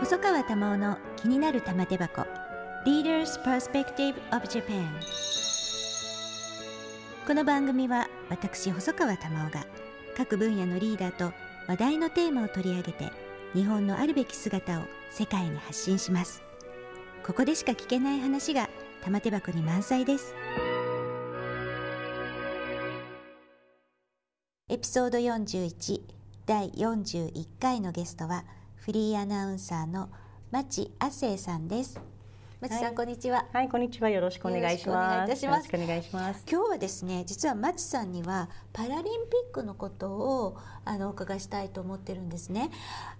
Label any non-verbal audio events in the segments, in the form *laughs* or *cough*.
細川珠緒の気になる玉手箱。Leaders Perspective of Japan この番組は私細川珠緒が各分野のリーダーと話題のテーマを取り上げて日本のあるべき姿を世界に発信します。ここでしか聞けない話が玉手箱に満載です。エピソード41第41回のゲストはフリーアナウンサーの町亜生さんです。町さん、はい、こんにちは。はいこんにちは。よろしくお願いします。よろしくお願いします。今日はですね実は町さんにはパラリンピックのことをあのお伺いしたいと思ってるんですね。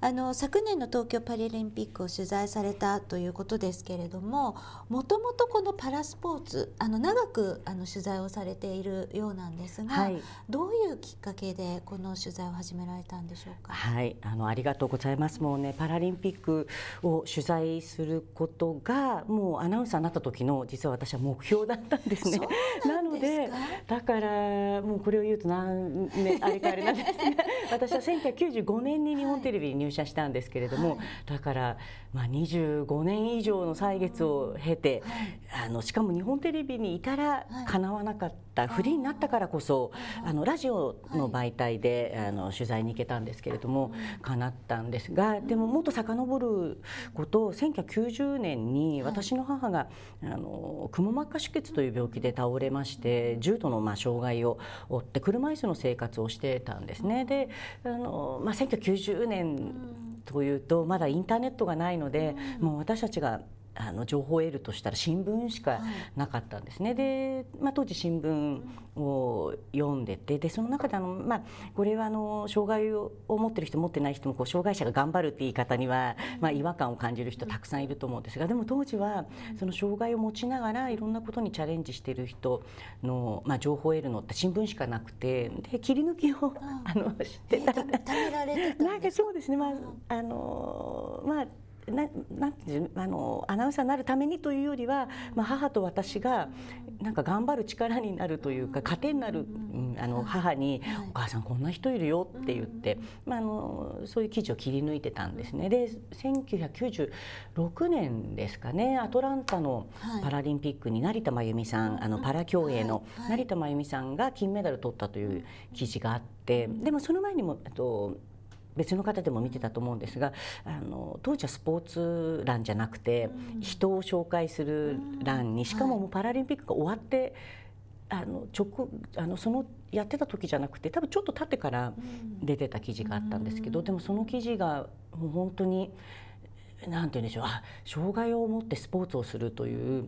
あの昨年の東京パラリンピックを取材されたということですけれどももともとこのパラスポーツあの長くあの取材をされているようなんですが、はい、どういうきっかけでこの取材を始められたんでしょうか？はい。あのありがとうございます。もうねパラリンピックを取材することがもうアナウンサーになった時の実は私は目標だったんですね。なのでだからもうこれを言うとなんねあれかあれなんですが *laughs* 私は1995年に日本テレビに入社したんですけれども、はい、だからまあ25年以上の歳月を経て、はい、あのしかも日本テレビにいたら叶わなかった、はい、フリーになったからこそあのラジオの媒体で、あの取材に行けたんですけれども、叶ったんですがでももっと遡ること1990年に私私の母があのくも膜下出血という病気で倒れまして重度のまあ障害を負って車椅子の生活をしてたんですね。であの、まあ、1990年というとまだインターネットがないので、もう私たちがあの情報を得るとしたら新聞しかなかったんですね、はい、で、まあ、当時新聞を読んでてでその中であの、まあ、これはあの障害を持ってる人持ってない人もこう障害者が頑張るって言い方には、まあ、違和感を感じる人たくさんいると思うんですがでも当時はその障害を持ちながらいろんなことにチャレンジしてる人の、まあ、情報を得るのって新聞しかなくてで切り抜きをあの知ってた、えー、なんかそうですね。まああのまあななんてあのアナウンサーになるためにというよりは、まあ、母と私がなんか頑張る力になるというか糧になる、うん、あの母に「お母さんこんな人いるよ」って言って、まあ、あのそういう記事を切り抜いてたんですね。で1996年ですかねアトランタのパラリンピックに成田真由美さんあのパラ競泳の成田真由美さんが金メダル取ったという記事があってでもその前にもと別の方でも見てたと思うんですがあの当時はスポーツ欄じゃなくて、人を紹介する欄にしかももうパラリンピックが終わって。あの直あのそのやってた時じゃなくて多分ちょっと経ってから出てた記事があったんですけど、でもその記事がもう本当に何て言うんでしょうあ障害を持ってスポーツをするという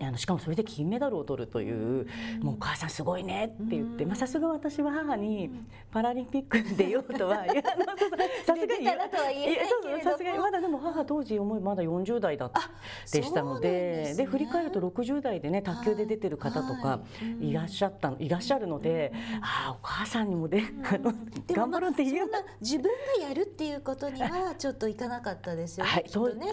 あのしかもそれで金メダルを取るという、うん、もうお母さんすごいねって言って、まあ、さすが私は母にパラリンピックに出ようとはさすがにさすがにまだでも母当時思いまだ40代だでしたので。で、ね、振り返ると60代でね卓球で出てる方とかい。らっしゃったいらっしゃるので、ああお母さんにもね、あの頑張ろうっていう、まあ、自分がやるっていうことにはちょっといかなかったですよね、はい、ね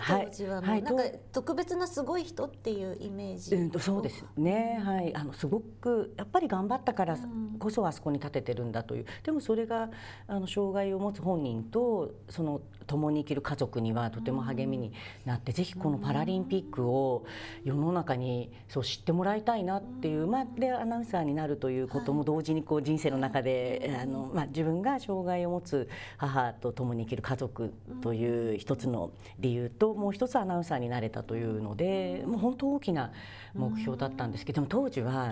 当時は。もう、はい、なんか特別なすごい人っていうイメージジ、うん、そうですね、はい、あのすごくやっぱり頑張ったからこそあそこに立ててるんだという。でもそれがあの障害を持つ本人とその共に生きる家族にはとても励みになって、ぜひこのパラリンピックを世の中にそう知ってもらいたいなっていう、まあ、でアナウンサーになるということも同時にこう人生の中で、あのまあ、自分が障害を持つ母と共に生きる家族という一つの理由ともう一つアナウンサーになれたというのでもう本当大きな目標だったんですけども当時は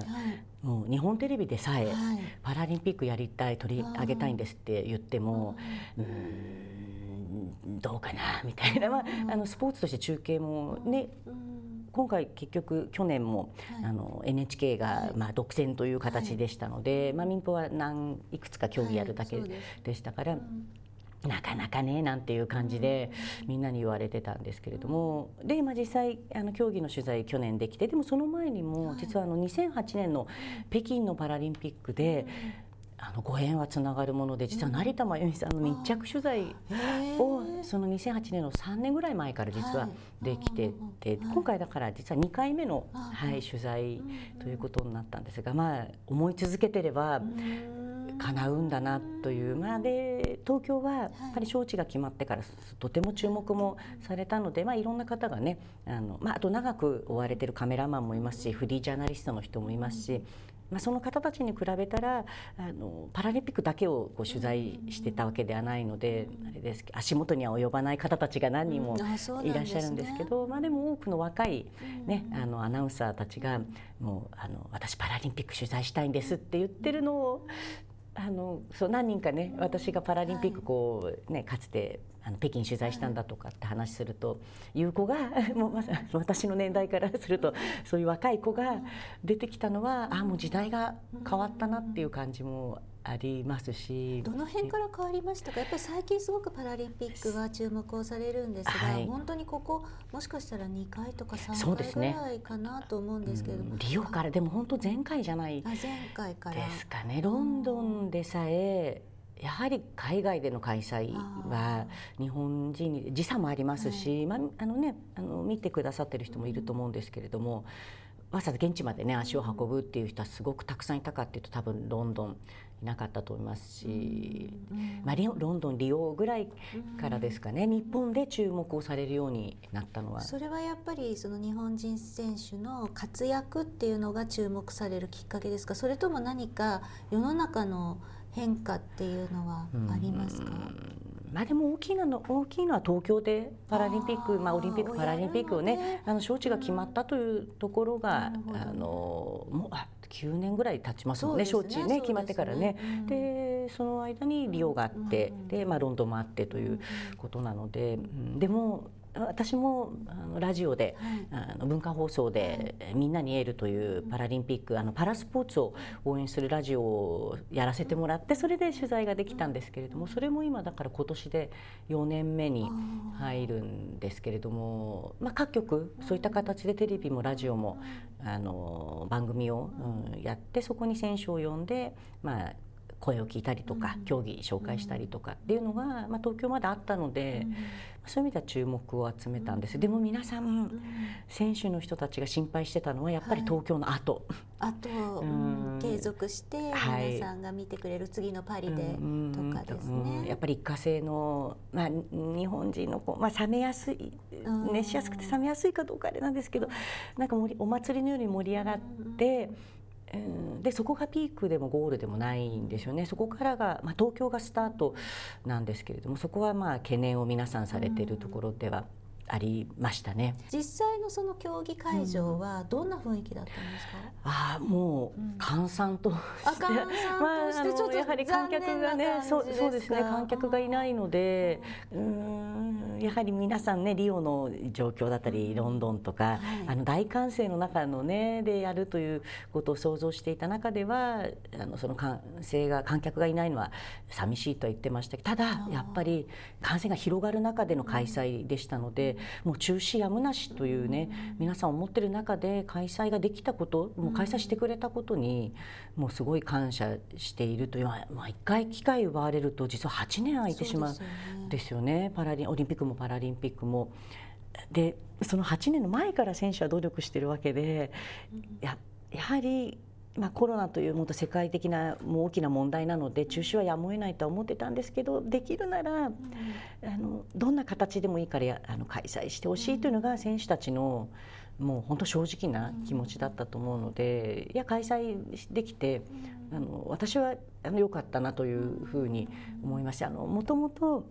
もう日本テレビでさえパラリンピックやりたい取り上げたいんですって言ってもうん。どうかなみたいな、まあ、あのスポーツとして中継もね今回結局去年も、はい、あの NHK が、まあ、独占という形でしたので、はい、まあ、民放は何いくつか競技やるだけでしたから。なかなかねなんていう感じでみんなに言われてたんですけれども。で今実際あの競技の取材去年できてでもその前にも実はあの2008年の北京のパラリンピックであのご縁はつながるもので実は成田真由美さんの密着取材をその2008年の3年ぐらい前から実はできてて今回だから実は2回目の、はい、取材ということになったんですがまあ思い続けてれば叶うんだなという、まあ、で東京はやっぱり招致が決まってからとても注目もされたので、まあ、いろんな方がねあの、まあ、あと長く追われてるカメラマンもいますしフリージャーナリストの人もいますしまあ、その方たちに比べたらあのパラリンピックだけをこう取材してたわけではないので、あれです足元には及ばない方たちが何人もいらっしゃるんですけど、まあ、でも多くの若い、ねあのアナウンサーたちがもうあの私パラリンピック取材したいんですって言ってるのをあのそう何人かね私がパラリンピックこう、ね、かつてあの北京取材したんだとかって話すると、いう子が *laughs* もうまさ私の年代からするとそういう若い子が出てきたのはあもう時代が変わったなっていう感じもありますし。どの辺から変わりましたか？やっぱり最近すごくパラリンピックが注目をされるんですが、はい、本当にここもしかしたら2回とか3回ぐらいかなと思うんですけれども、ね、リオからでも本当前回じゃない前回から。ですかね。ロンドンでさえやはり海外での開催は日本人に時差もありますし、まああのね、あの見てくださってる人もいると思うんですけれどもわざわざ現地までね足を運ぶっていう人はすごくたくさんいたかっていうと多分ロンドンいなかったと思いますし、まあ、ロンドンリオぐらいからですかね、日本で注目をされるようになったのは。それはやっぱりその日本人選手の活躍っていうのが注目されるきっかけですか？それとも何か世の中の変化っていうのはありますか、まあ、でも大きいの大きいのは東京でパラリンピックまあ、オリンピック・パラリンピックをね、ね、あの招致が決まったというところがあのもうあ9年ぐらい経ちますもんね、ね、招致ね決まってからね。で、その間にリオがあって、で、まあ、ロンドンもあってということなので、でも私もあのラジオで、はい、あの文化放送で、はい、みんなにエール」というパラリンピックあのパラスポーツを応援するラジオをやらせてもらってそれで取材ができたんですけれどもそれも今だから今年で4年目に入るんですけれども、まあ、各局そういった形でテレビもラジオもあの番組を、うん、やってそこに選手を呼んで、まあ、声を聞いたりとか、競技紹介したりとかっていうのが、まあ、東京まであったので、そういう意味では注目を集めたんです。でも皆さん、選手の人たちが心配してたのはやっぱり東京の後、あと、継続して皆さんが見てくれる次のパリでとかですね、やっぱり一過性の、まあ、日本人のこう、まあ、冷めやすい熱しやすくて冷めやすいかどうかあれなんですけどなんかお祭りのように盛り上がって。でそこがピークでもゴールでもないんですよね。そこからが、まあ、東京がスタートなんですけれどもそこはまあ懸念を皆さんされているところでは。ありましたね。実際のその競技会場はどんな雰囲気だったんですか、うん、ああもう閑散として、うん、まあ、あのやはり観客がねそうそうですね。観客がいないのでうん。やはり皆さんねリオの状況だったりロンドンとか、はい、あの大歓声の中のねでやるということを想像していた中ではあのその歓声が観客がいないのは寂しいとは言ってましたけどただやっぱり感染が広がる中での開催でしたので、もう中止やむなしというね皆さん思ってる中で開催ができたこともう開催してくれたことにもうすごい感謝しているというまあ一回機会奪われると実は8年空いてしまうんですよね。パラリンオリンピックもパラリンピックも。でその8年の前から選手は努力してるわけでややはりまあ、コロナというもっと世界的なもう大きな問題なので中止はやむを得ないとは思ってたんですけどできるなら、うん、あのどんな形でもいいからやあの開催してほしいというのが選手たちのもう本当正直な気持ちだったと思うのでいや開催できてあの私は良かったなというふうに思いましたもともと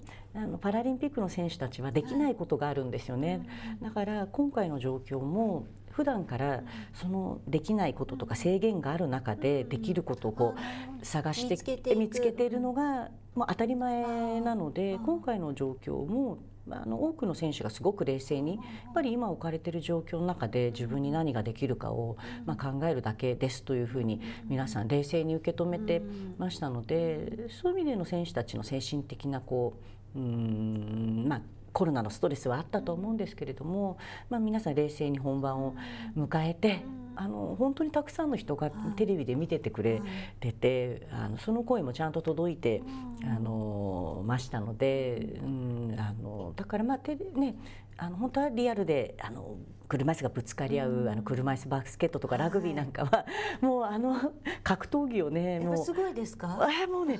パラリンピックの選手たちはできないことがあるんですよね。だから今回の状況も普段からそのできないこととか制限がある中でできることをこう探して見つけているのがもう当たり前なので今回の状況もあの多くの選手がすごく冷静にやっぱり今置かれている状況の中で自分に何ができるかを、まあ、考えるだけですというふうに皆さん冷静に受け止めてましたのでそういう意味での選手たちの精神的なこううんまあコロナのストレスはあったと思うんですけれども、まあ、皆さん冷静に本番を迎えて。あの本当にたくさんの人がテレビで見ててくれてて、あのその声もちゃんと届いて、あのましたので、うん、ああのだからまあねあの本当はリアルであの車椅子がぶつかり合う、うん、あの車椅子バスケットとかラグビーなんかは、はい、もうあの格闘技をねもう。すごいですか？あもうね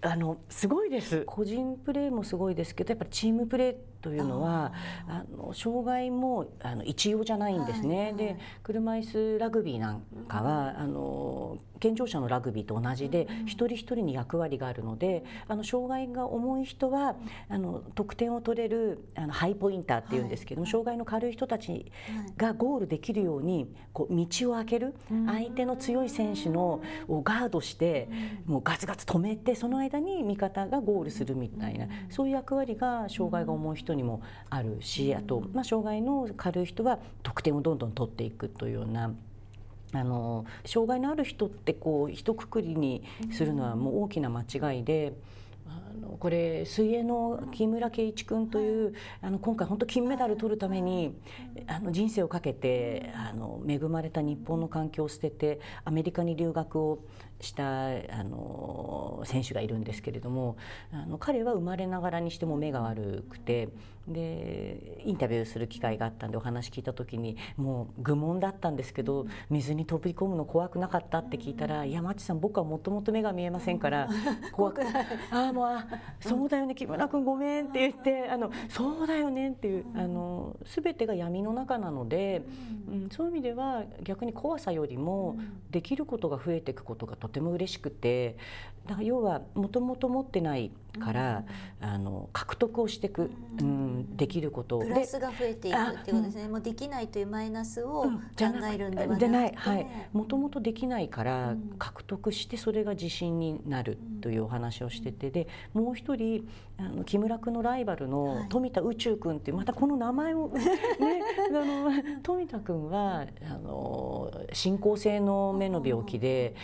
あのすごいです。個人プレーもすごいですけどやっぱりチームプレーというのはあの障害もあの一様じゃないんですね、はいはい、で車椅子ラグビーなんかは、あの健常者のラグビーと同じで、一人一人に役割があるのであの障害が重い人はあの得点を取れるあのハイポインターっていうんですけども、障害の軽い人たちがゴールできるようにこう道を開ける、相手の強い選手のをガードしてもうガツガツ止めてその間に味方がゴールするみたいなそういう役割が障害が重い人にもあるしあと、まあ、障害の軽い人は得点をどんどん取っていくというような。あの障害のある人ってこう一括りにするのはもう大きな間違いで。あのこれ水泳の木村敬一君というあの今回本当金メダル取るためにあの人生をかけてあの恵まれた日本の環境を捨ててアメリカに留学をしたあの選手がいるんですけれどもあの彼は生まれながらにしても目が悪くてでインタビューする機会があったんでお話聞いた時にもう愚問だったんですけど水に飛び込むの怖くなかったって聞いたら「山地さん僕はもともと目が見えませんから *laughs* 怖くああもうあそうだよね木村君ごめん」って言って「あのそうだよね」っていうあの全てが闇の中なので、うん、そういう意味では逆に怖さよりもできることが増えていくことがとても嬉しくてだから要はもともと持ってないから、うん、あの獲得をしていく、うん、できることプラスが増えていくっていうことですね、もうできないというマイナスを考えるんではなくて、ない。はい。もともとできないから獲得してそれが自信になるというお話をしててでもう一人あの木村君のライバルの富田宇宙君っていうまたこの名前をね *laughs* あの富田君はあの進行性の目の病気で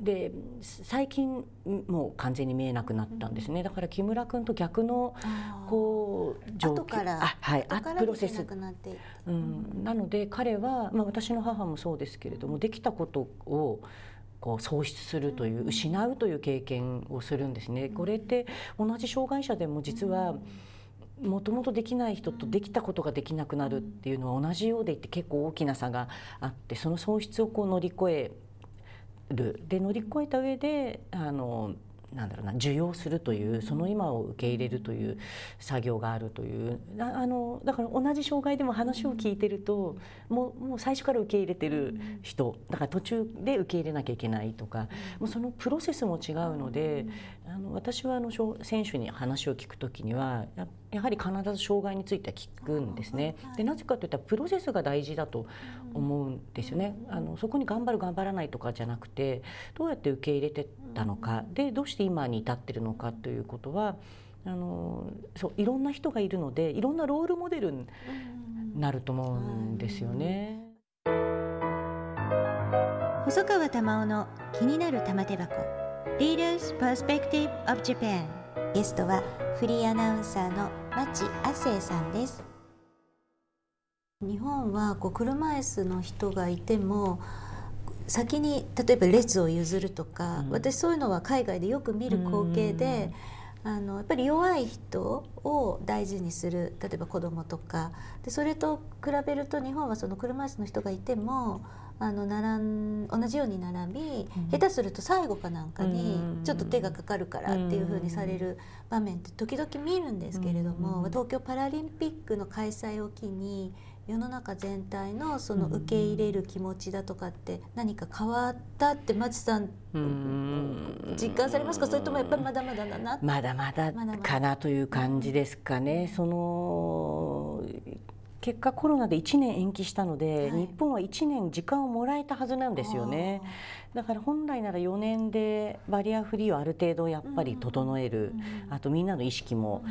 で最近もう完全に見えなくなったんですね。だから木村君と逆のこう状況あはいあプロセス。うん、なので彼は、まあ、私の母もそうですけれどもできたことをこう喪失するという失うという経験をするんですね。これって同じ障害者でも実は、もともとできない人とできたことができなくなるっていうのは同じようでいて結構大きな差があってその喪失をこう乗り越える。で乗り越えた上であのなんだろうな受容するというその今を受け入れるという作業があるという。あのだから同じ障害でも話を聞いてるともうもう最初から受け入れてる人だから途中で受け入れなきゃいけないとかもうそのプロセスも違うのであの私はあの選手に話を聞くときにはやはり必ず障害については聞くんですね。でなぜかといったらプロセスが大事だと思うんですよね。あのそこに頑張る頑張らないとかじゃなくてどうやって受け入れてたのか。でどうして今に至ってるのかということはあのそういろんな人がいるのでいろんなロールモデルになると思うんですよね。細川玉緒の気になる玉手箱。Leaders Perspective of Japan ゲストはフリーアナウンサーの町亜生さんです。日本はこう車椅子の人がいても先に例えば列を譲るとか、うん、私そういうのは海外でよく見る光景で、うん、あのやっぱり弱い人を大事にする例えば子供とか。でそれと比べると日本はその車椅子の人がいてもあの並ん同じように並び、うん、下手すると最後かなんかにちょっと手がかかるからっていうふうにされる場面って時々見るんですけれども、東京パラリンピックの開催を機に世の中全体のその受け入れる気持ちだとかって何か変わったって松さん実感されますか？それともやっぱりまだまだだなまだまだかなという感じですかね。その結果コロナで1年延期したので、はい、日本は1年時間をもらえたはずなんですよね。だから本来なら4年でバリアフリーをある程度やっぱり整える、うん、あとみんなの意識も、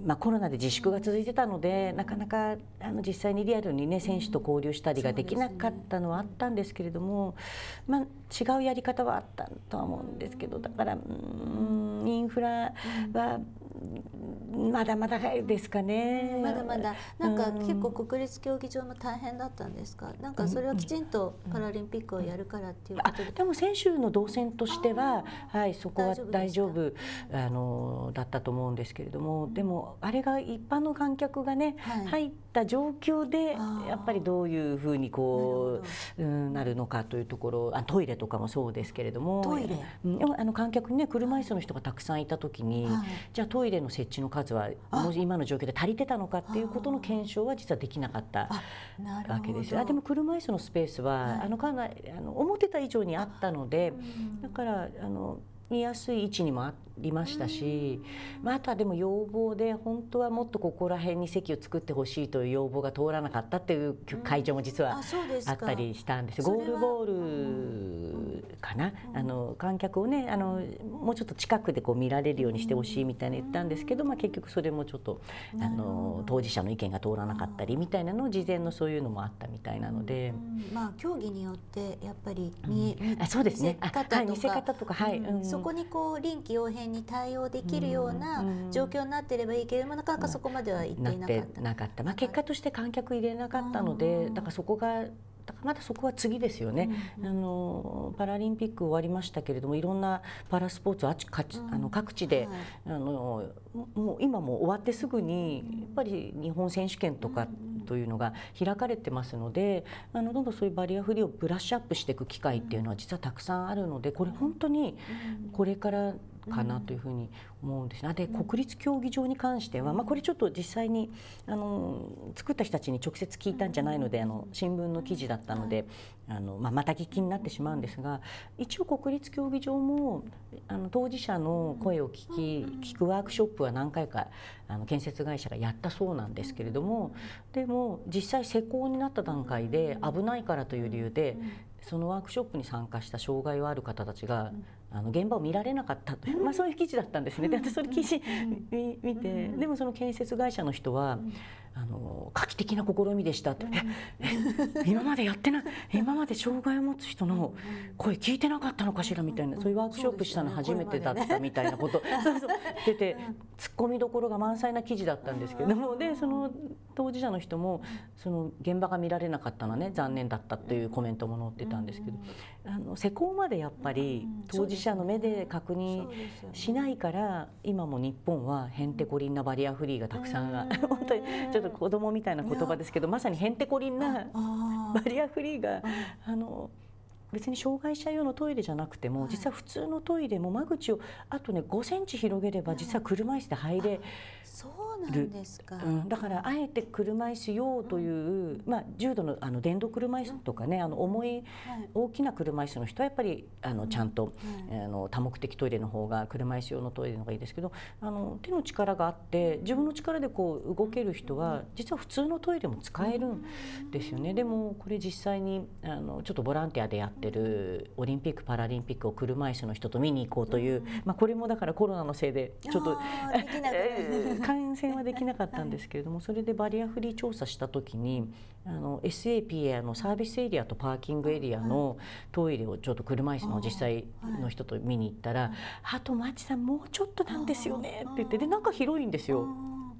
うん、まあ、コロナで自粛が続いてたのでなかなかあの実際にリアルにね選手と交流したりができなかったのはあったんですけれども、まあ、違うやり方はあったとは思うんですけどだからうんインフラはまだまだですかね。まだまだ。なんか結構国立競技場も大変だったんですか？なんかそれはきちんとパラリンピックをやるからっていうことで。でも選手の動線としてははいそこは大丈夫あのだったと思うんですけれども、でもあれが一般の観客がね、はい、入った状況でやっぱりどういうふうにこううんなるのかというところ、あトイレとかもそうですけれども、トイレ、うん、あの観客にね車椅子の人がたくさんいた時に、はい、じゃあトイレの設置の数は今の状況で足りてたのかっていうことの検証は実はできなかったわけですよ。あでも車椅子のスペースは、はい、あのかなりあの思ってた以上にあったので、だからあの見やすい位置にもありましたし、まあ、あとはでも要望で本当はもっとここら辺に席を作ってほしいという要望が通らなかったっていう会場も実はあったりしたんです。ゴールボールかな、あの観客をねあのもうちょっと近くでこう見られるようにしてほしいみたいに言ったんですけど、まあ、結局それもちょっとあの当事者の意見が通らなかったりみたいなのを事前のそういうのもあったみたいなので、まあ競技によってやっぱり見,、うん、あそうですね。見せ方とか。はい、うん、そこにこう臨機応変に対応できるような状況になっていればいいけれどもなかなかそこまではいっていなかった。なかった。まあ結果として観客入れなかったので、だからそこがだからまだそこは次ですよね、うん、あのパラリンピック終わりましたけれどもいろんなパラスポーツあちかち、うん、あの各地で、はい、あのもう今も終わってすぐにやっぱり日本選手権とかというのが開かれてますのであのどんどんそういうバリアフリーをブラッシュアップしていく機会っていうのは実はたくさんあるのでこれ本当にこれからかなというふうに思うんです。ね。で国立競技場に関しては、まあ、これちょっと実際にあの作った人たちに直接聞いたんじゃないのであの新聞の記事だったのであの、まあ、また聞きになってしまうんですが一応国立競技場もあの当事者の声を聞き聞くワークショップは何回かあの建設会社がやったそうなんですけれどもでも実際施工になった段階で危ないからという理由でそのワークショップに参加した障害がある方たちがあの現場を見られなかったと。いう、まあ、そういう記事だったんですね。で私それ記事見て。でもその建設会社の人はあの画期的な試みでしたって、*laughs* 今までやってない今まで障害を持つ人の声聞いてなかったのかしらみたいなそういうワークショップしたの初めてだったみたいなこと、*laughs* そうそう。出て突っ込みどころが満載な記事だったんですけどもでその当事者の人もその現場が見られなかったのはね残念だったというコメントも載ってたんですけどあの施工までやっぱり当事者の目で確認しないから今も日本はへんてこりんなバリアフリーがたくさん。*laughs* 本当にちょっと子供みたいな言葉ですけどまさにへんてこりんなバリアフリーがあの別に障害者用のトイレじゃなくても、実は普通のトイレも間口をあとね5センチ広げれば実は車椅子で入れそうなんですか、うん、だからあえて車椅子用という、まあ、重度のあの電動車椅子とかねあの重い、大きな車椅子の人はやっぱりあのちゃんと、あの多目的トイレの方が車椅子用のトイレの方がいいですけどあの手の力があって自分の力でこう動ける人は実は普通のトイレも使えるんですよね。でもこれ実際にあのちょっとボランティアでやってってるオリンピック・パラリンピックを車椅子の人と見に行こうという、まあ、これもだからコロナのせいでちょっと *laughs* 感染はできなかったんですけれどもそれでバリアフリー調査した時にあの SAPA のサービスエリアとパーキングエリアのトイレをちょっと車椅子の実際の人と見に行ったら「あとマチさんもうちょっとなんですよね」って言ってで中広いんですよ。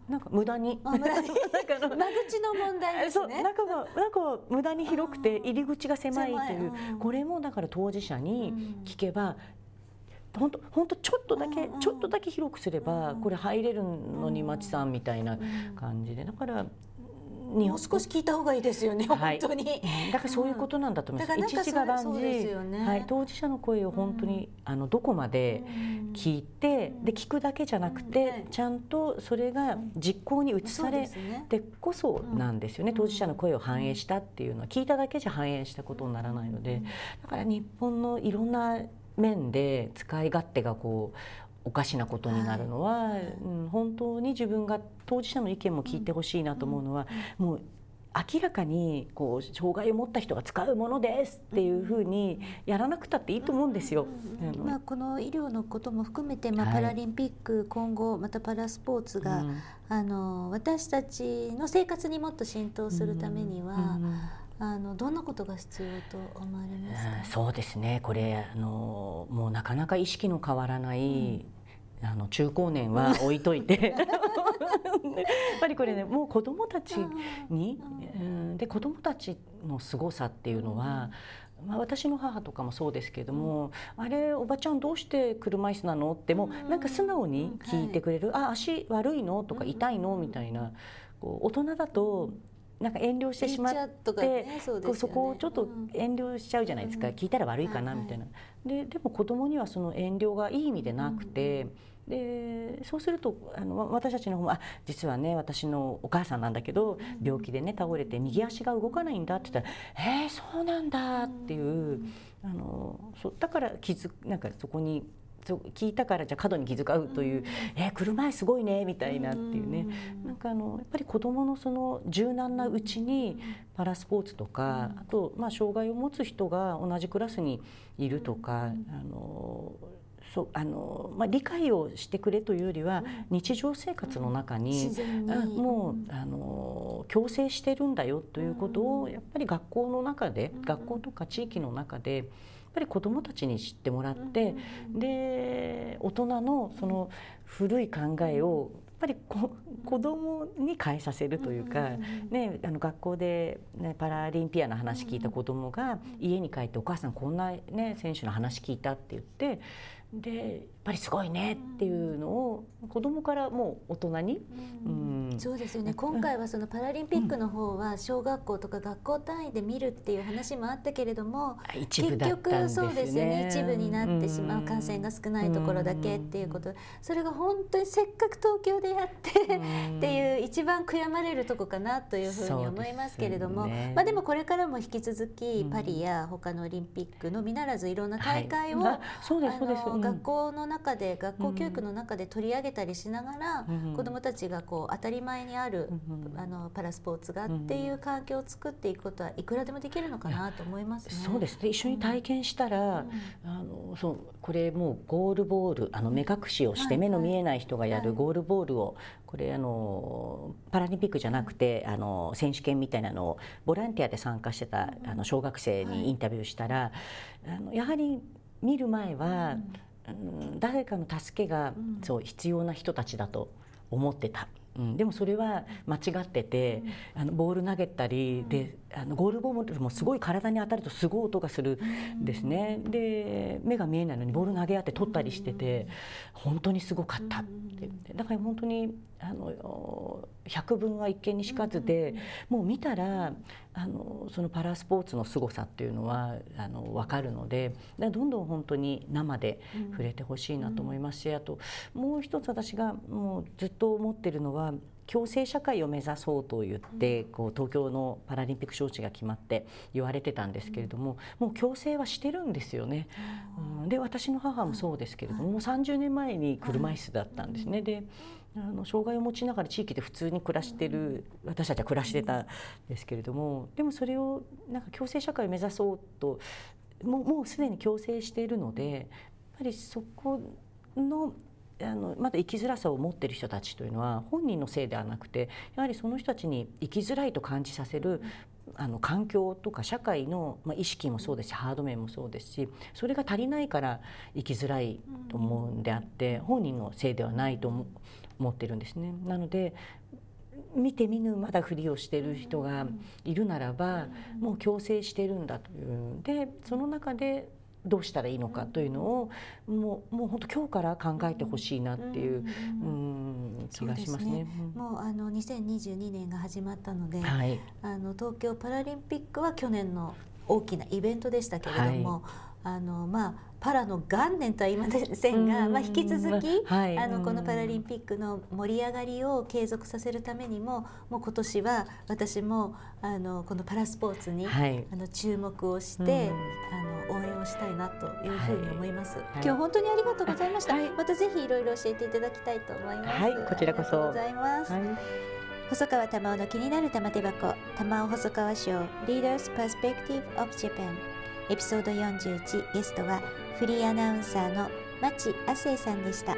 なんか無駄に。*laughs* 間口の問題ですね。中が中は無駄に広くて入り口が狭いという、これもだから当事者に聞けば、本当本当ちょっとだけ、ちょっとだけ広くすればこれ入れるのに町さんみたいな感じで。だからもう少し聞いた方がいいですよね、はい、本当に。だからそういうことなんだと思います。うん、一時が万事、ね、はい、当事者の声を本当に、うん、あのどこまで聞いて、で聞くだけじゃなくて、ちゃんとそれが実行に移されてこそなんですよね。当事者の声を反映したっていうのは聞いただけじゃ反映したことにならないので、だから日本のいろんな面で使い勝手がこうおかしなことになるのは、はい、うん、本当に自分が当事者の意見も聞いてほしいなと思うのは、うん、もう明らかにこう障害を持った人が使うものですっていうふうにやらなくたっていいと思うんですよ。まあ、この医療のことも含めて、まあ、パラリンピック、はい、今後またパラスポーツが、うん、あの私たちの生活にもっと浸透するためには、うんあのどんなことが必要と思われますか、そうですね。これあのもうなかなか意識の変わらない、うん、あの中高年は置いといて。*laughs* ぱりこれねもう子どもたちに、うん、で子どもたちの凄さっていうのは、まあ、私の母とかもそうですけども、うん、あれおばちゃんどうして車椅子なの？ってもうなんか素直に聞いてくれる「はい、あ足悪いの?」とか「痛いの?」みたいなこう大人だとなんか遠慮してしまって、ねそね、そこをちょっと遠慮しちゃうじゃないですか、うん、聞いたら悪いかなみたいな。ででも子供にはその遠慮がいい意味でなくて。でそうするとあの私たちの方もあ実はね私のお母さんなんだけど病気でね倒れて右足が動かないんだって言ったら「えー、そうなんだ」っていうあのそだから気づなんかそこに聞いたからじゃ角に気遣うという「えー、車椅すごいね」みたいなっていうね。なんかあのやっぱり子どものその柔軟なうちにパラスポーツとかあとまあ障害を持つ人が同じクラスにいるとかあのそうあのまあ、理解をしてくれというよりは日常生活の中に,、もうあの強制してるんだよということをやっぱり学校の中で、学校とか地域の中でぱり子どもたちに知ってもらって、で大人のその古い考えをやっぱりこ子供に変えさせるというか、ね、あの学校で、ね、パラリンピアの話聞いた子供が家に帰って「お母さんこんな、ね、選手の話聞いた」って言ってでやっぱりすごいねっていうのを子供からもう大人に、うん、うん、そうですよね。今回はそのパラリンピックの方は小学校とか学校単位で見るっていう話もあったけれども、結局そうですよね。一部になってしまう感染が少ないところだけっていうこと。それが本当にせっかく東京でやってっていう一番悔やまれるとこかなというふうに思いますけれども、ね、まあでもこれからも引き続きパリや他のオリンピックのみならずいろんな大会を、はい、学校の中で学校教育の中で取り上げたりしながら、うん、子どもたちがこう当たり前にある、うん、あのパラスポーツがっていう環境を作っていくことはいくらでもできるのかなと思います、ね、そうですね。一緒に体験したら、あのそうこれもうゴールボールあの目隠しをして目の見えない人がやるゴールボールをこれあのパラリンピックじゃなくてあの選手権みたいなのをボランティアで参加してたあの小学生にインタビューしたら、あのやはり見る前は、誰かの助けが、そう必要な人たちだと思ってた。うん、でもそれは間違ってて、あのボール投げたりであのゴールボールもすごい体に当たるとすごい音がするんですね、で目が見えないのにボール投げ合って取ったりしてて本当にすごかったってだから本当にあの百聞は一見にしかずでもう見たらあのそのパラスポーツの凄さっていうのはあの分かるのでどんどん本当に生で触れてほしいなと思いますしあともう一つ私がもうずっと思ってるのは共生社会を目指そうと言ってこう東京のパラリンピック招致が決まって言われてたんですけれどももう共生はしてるんですよね。うん、で私の母もそうですけれどももう30年前に車椅子だったんですね。であの障害を持ちながら地域で普通に暮らしてる私たちは暮らしてたんですけれどもでもそれをなんか共生社会を目指そうともうもうすでに共生しているのでやっぱりそこのあのまだ生きづらさを持っている人たちというのは本人のせいではなくてやはりその人たちに生きづらいと感じさせるあの環境とか社会の、まあ、意識もそうですしハード面もそうですしそれが足りないから生きづらいと思うんであって本人のせいではないと思ってるんですね。なので見て見ぬまだふりをしている人がいるならばもう強制してるんだというでその中でどうしたらいいのかというのをもうもう本当今日から考えてほしいなっていう,、うん気がしますね。もうあの2022年が始まったので、はい、あの東京パラリンピックは去年の大きなイベントでしたけれども、はい、あのまあパラの元年とは言いませんが、まあ、引き続き、はい、あのこのパラリンピックの盛り上がりを継続させるためにももう今年は私もあのこのパラスポーツに、はい、あの注目をして、あの応援をしたいなというふうに思います、はい、今日本当にありがとうございました、またぜひいろいろ教えていただきたいと思います、こちらこそ。ございます、細川玉緒の気になる玉手箱玉緒細川賞 Leaders Perspective of Japan エピソード41ゲストはフリーアナウンサーの町亜生さんでした。